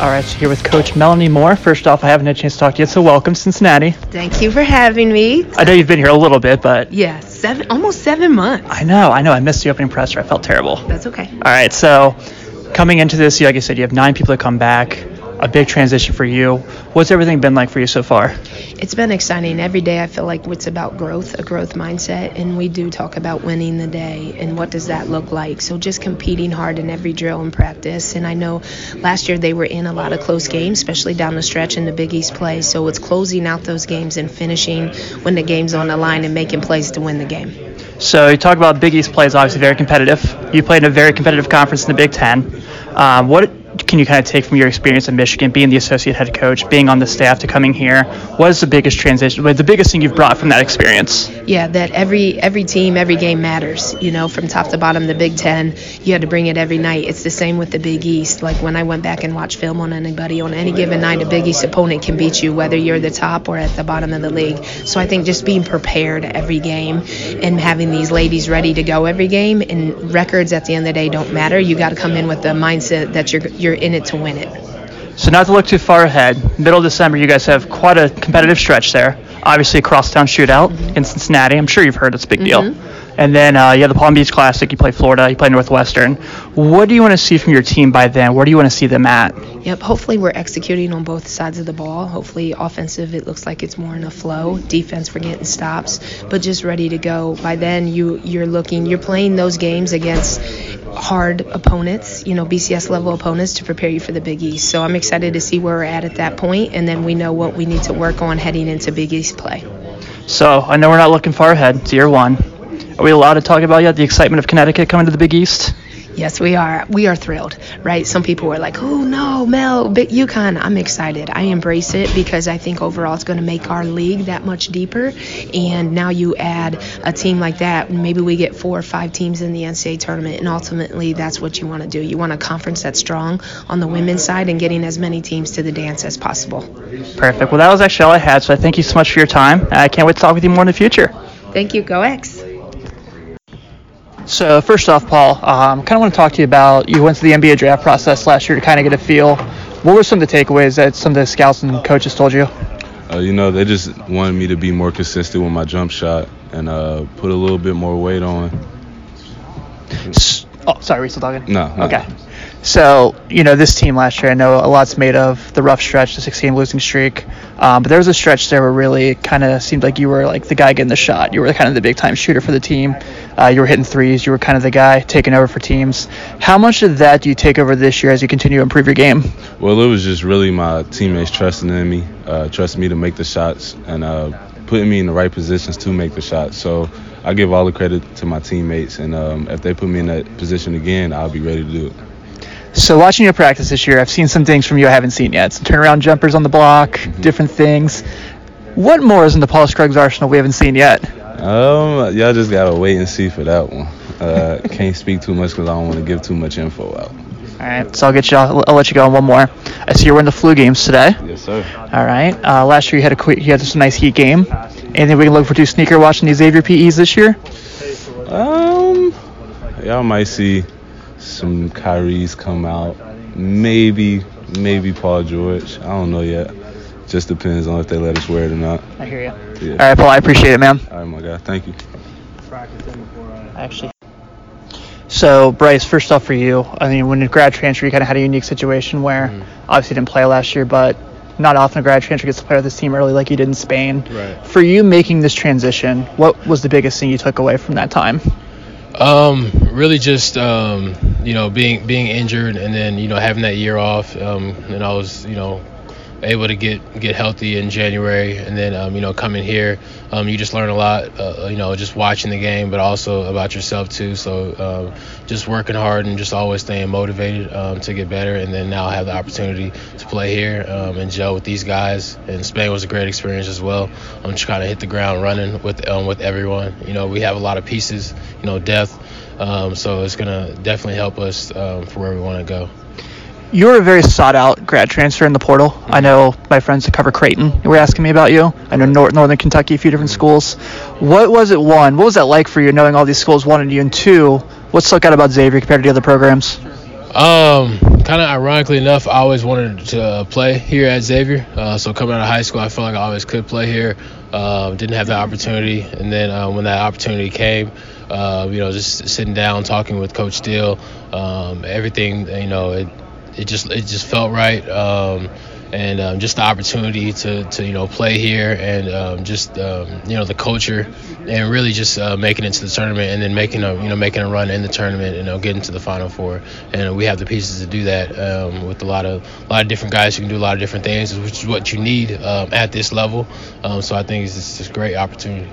All right, so here with Coach Melanie Moore. First off, I haven't had a chance to talk to you, so welcome, Cincinnati. Thank you for having me. I know you've been here a little bit, but Yeah, seven, almost seven months. I know, I know, I missed the opening presser. I felt terrible. That's okay. All right, so coming into this, you like I said, you have nine people that come back. A big transition for you. What's everything been like for you so far? It's been exciting. Every day I feel like it's about growth, a growth mindset, and we do talk about winning the day and what does that look like. So just competing hard in every drill and practice. And I know last year they were in a lot of close games, especially down the stretch in the Big East play. So it's closing out those games and finishing when the game's on the line and making plays to win the game. So you talk about Big East plays, obviously very competitive. You played in a very competitive conference in the Big Ten. Um, what can you kind of take from your experience in Michigan, being the associate head coach, being on the staff to coming here? What is the biggest transition? What the biggest thing you've brought from that experience? Yeah, that every every team, every game matters. You know, from top to bottom, the Big Ten, you had to bring it every night. It's the same with the Big East. Like when I went back and watched film on anybody, on any given night, a Big East opponent can beat you, whether you're the top or at the bottom of the league. So I think just being prepared every game and having these ladies ready to go every game, and records at the end of the day don't matter. You got to come in with the mindset that you're you're in it to win it. So not to look too far ahead, middle of December, you guys have quite a competitive stretch there. Obviously, a crosstown shootout in Cincinnati. I'm sure you've heard it's a big deal. And then uh, you have the Palm Beach Classic. You play Florida. You play Northwestern. What do you want to see from your team by then? Where do you want to see them at? Yep. Hopefully we're executing on both sides of the ball. Hopefully offensive, it looks like it's more in a flow. Defense, we're getting stops, but just ready to go. By then, you you're looking, you're playing those games against hard opponents, you know, BCS level opponents to prepare you for the Big East. So I'm excited to see where we're at at that point, and then we know what we need to work on heading into Big East play. So I know we're not looking far ahead. It's year one. Are we allowed to talk about yet the excitement of Connecticut coming to the Big East? Yes, we are. We are thrilled, right? Some people were like, "Oh no, Mel, big UConn." I'm excited. I embrace it because I think overall it's going to make our league that much deeper. And now you add a team like that, maybe we get four or five teams in the NCAA tournament, and ultimately that's what you want to do. You want a conference that's strong on the women's side and getting as many teams to the dance as possible. Perfect. Well, that was actually all I had. So I thank you so much for your time. I can't wait to talk with you more in the future. Thank you. Go X. So first off, Paul, um, kind of want to talk to you about you went through the NBA draft process last year to kind of get a feel. What were some of the takeaways that some of the scouts and coaches told you? Uh, you know, they just wanted me to be more consistent with my jump shot and uh, put a little bit more weight on. Oh, sorry, we still talking? No, no. Okay. So, you know, this team last year, I know a lot's made of the rough stretch, the six game losing streak. Um, but there was a stretch there where really it kind of seemed like you were like the guy getting the shot. You were kind of the big time shooter for the team. Uh, you were hitting threes. You were kind of the guy taking over for teams. How much of that do you take over this year as you continue to improve your game? Well, it was just really my teammates trusting in me, uh, trusting me to make the shots, and uh, putting me in the right positions to make the shots. So I give all the credit to my teammates, and um, if they put me in that position again, I'll be ready to do it. So, watching you practice this year, I've seen some things from you I haven't seen yet. Some turnaround jumpers on the block, different things. What more is in the Paul Scruggs arsenal we haven't seen yet? Um, y'all just gotta wait and see for that one. Uh, can't speak too much because I don't want to give too much info out. All right, so I'll get you. I'll, I'll let you go on one more. I see you're in the flu games today. Yes, sir. All right. Uh, last year you had a quick, you had some nice heat game. Anything we can look for to sneaker watching these Xavier PEs this year? Um, y'all might see some Kyrie's come out. Maybe, maybe Paul George. I don't know yet. Just depends on if they let us wear it or not. I hear you. Yeah. All right, Paul. I appreciate it, man. All right, my guy. Thank you. Actually. So Bryce, first off for you, I mean, when you grad transfer, you kind of had a unique situation where mm-hmm. obviously you didn't play last year, but not often a grad transfer gets to play with this team early like you did in Spain. Right. For you making this transition, what was the biggest thing you took away from that time? Um, really just um, you know being being injured and then you know having that year off. Um, and I was you know able to get get healthy in January and then um, you know coming here, um, you just learn a lot. Uh, you know just watching the game, but also about yourself too. So um, just working hard and just always staying motivated um, to get better. And then now I have the opportunity to play here um, and gel with these guys. And Spain was a great experience as well. I'm just kind of hit the ground running with um, with everyone. You know we have a lot of pieces. You know depth. So it's gonna definitely help us for where we want to go. You're a very sought out grad transfer in the portal. I know my friends that cover Creighton were asking me about you. I know Nor- Northern Kentucky, a few different schools. What was it, one? What was that like for you knowing all these schools wanted you? And two, what stuck out about Xavier compared to the other programs? Um, kind of ironically enough, I always wanted to uh, play here at Xavier. Uh, so coming out of high school, I felt like I always could play here. Uh, didn't have that opportunity, and then uh, when that opportunity came, uh, you know, just sitting down, talking with Coach Steele, um, everything, you know, it it just it just felt right. Um, and um, just the opportunity to, to you know play here and um, just um, you know the culture and really just uh, making it to the tournament and then making a you know making a run in the tournament and you know getting to the final four and we have the pieces to do that um, with a lot of a lot of different guys who can do a lot of different things which is what you need um, at this level um, so I think it's just a great opportunity.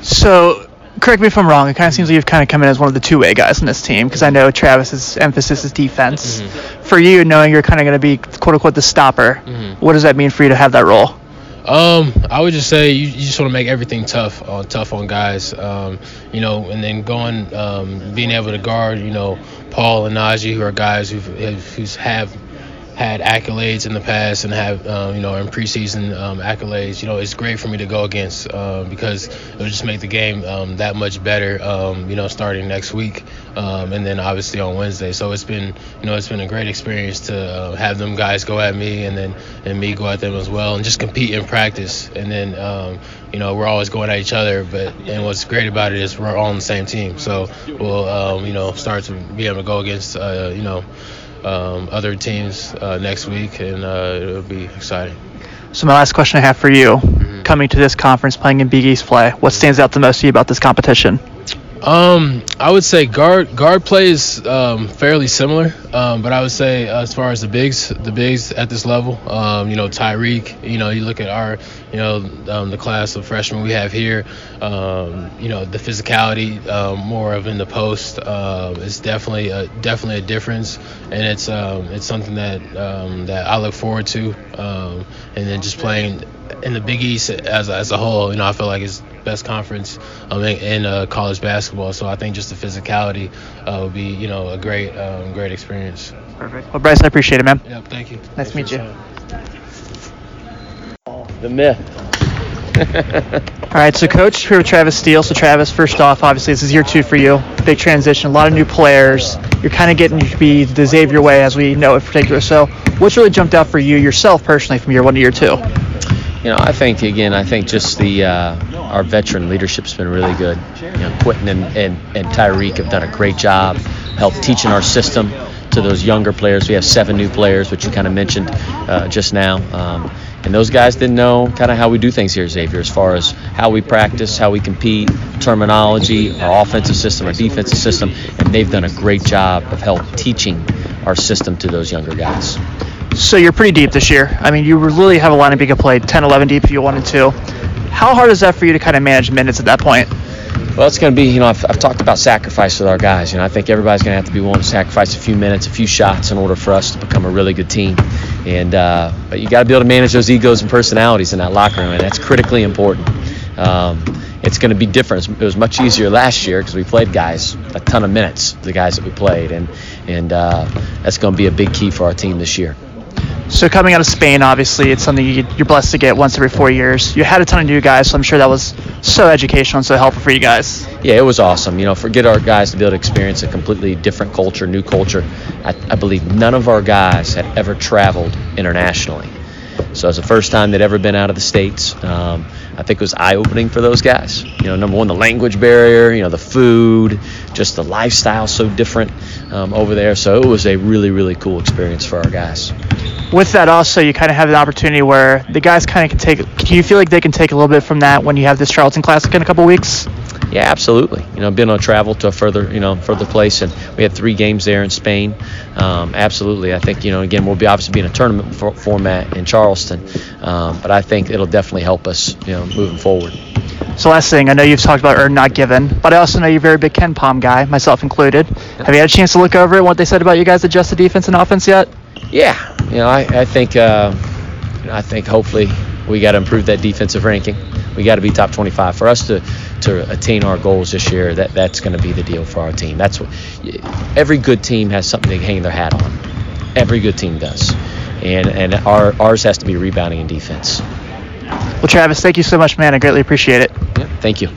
So correct me if I'm wrong. It kind of seems like you've kind of come in as one of the two-way guys in this team because I know Travis's emphasis is defense. Mm-hmm. For you, knowing you're kind of going to be quote unquote the stopper, mm-hmm. what does that mean for you to have that role? Um, I would just say you, you just want to make everything tough, uh, tough on guys. Um, you know, and then going, um, being able to guard, you know, Paul and Naji, who are guys who've, who's have had accolades in the past and have um, you know in preseason um, accolades. You know, it's great for me to go against um, because it'll just make the game um, that much better. Um, you know, starting next week um, and then obviously on Wednesday. So it's been you know it's been a great experience to uh, have them guys go at me and then and me go at them as well and just compete in practice. And then you know we're always going at each other, but and what's great about it is we're all on the same team. So we'll you know start to be able to go against uh, you know um, other teams uh, next week, and uh, it'll be exciting. So my last question I have for you, mm-hmm. coming to this conference, playing in Big East play, what stands out the most to you about this competition? Um, I would say guard guard play is um, fairly similar, um, but I would say as far as the bigs, the bigs at this level, um, you know, Tyrique, you know, you look at our, you know, um, the class of freshmen we have here, um, you know, the physicality more of in the post uh, is definitely a, definitely a difference, and it's it's something that that I look forward to, and then just playing in the Big East as as a whole, you know, I feel like it's best conference um, in, in uh, college basketball. So I think just the physicality uh, would be, you know, a great, um, great experience. Perfect. Well, Bryce, I appreciate it, man. Yeah, thank you. Nice to meet you. The myth. All right, so coach here with Travis Steele. So Travis, first off, obviously this is year two for you. Big transition, a lot of new players. You're kind of getting to be the Xavier way as we know it in particular. So what's really jumped out for you yourself personally from year one to year two? You know, I think again, I think just the uh, our veteran leadership's been really good. You know, Quentin and, and, and Tyrique have done a great job, help teaching our system to those younger players. We have seven new players, which you kind of mentioned uh, just now. Um, and those guys didn't know kind of how we do things here, Xavier, as far as how we practice, how we compete, terminology, our offensive system, our defensive system, and they've done a great job of help teaching our system to those younger guys. So you're pretty deep this year. I mean, you really have a lineup you could play 10, 11 deep if you wanted to. How hard is that for you to kind of manage minutes at that point? Well, it's going to be, you know, I've, I've, talked about sacrifice with our guys. You know, I think everybody's going to have to be willing to sacrifice a few minutes, a few shots in order for us to become a really good team. And uh, but you got to be able to manage those egos and personalities in that locker room, and that's critically important. Um, it's going to be different. It was much easier last year because we played guys a ton of minutes, the guys that we played, and and uh, that's going to be a big key for our team this year. So coming out of Spain, obviously, it's something you're blessed to get once every four years. You had a ton of new guys, so I'm sure that was so educational and so helpful for you guys. Yeah, it was awesome. You know, for get our guys to be able to experience a completely different culture, new culture. I, I believe none of our guys had ever traveled internationally. So it's the first time they'd ever been out of the states. Um, I think it was eye-opening for those guys. You know, number one, the language barrier. You know, the food, just the lifestyle so different um, over there. So it was a really, really cool experience for our guys. With that also you kind of have an opportunity where the guys kind of can take do you feel like they can take a little bit from that when you have this charleston classic in a couple weeks? Yeah absolutely. You know been on travel to a further you know further place and we had three games there in spain. Um, absolutely. I think you know again we'll be obviously be in a tournament for, format in charleston um, but i think it'll definitely help us you know moving forward so last thing, I know you've talked about earn not given, but I also know you're a very big KenPom guy, myself included. Have you had a chance to look over it, what they said about you guys adjust the defense and offense yet? Yeah, you know, I, I think uh, I think hopefully we got to improve that defensive ranking. We got to be top 25 for us to to attain our goals this year. That that's going to be the deal for our team. That's what every good team has something to hang their hat on. Every good team does, and and our ours has to be rebounding and defense. Well, Travis, thank you so much, man. I greatly appreciate it. Yeah, thank you.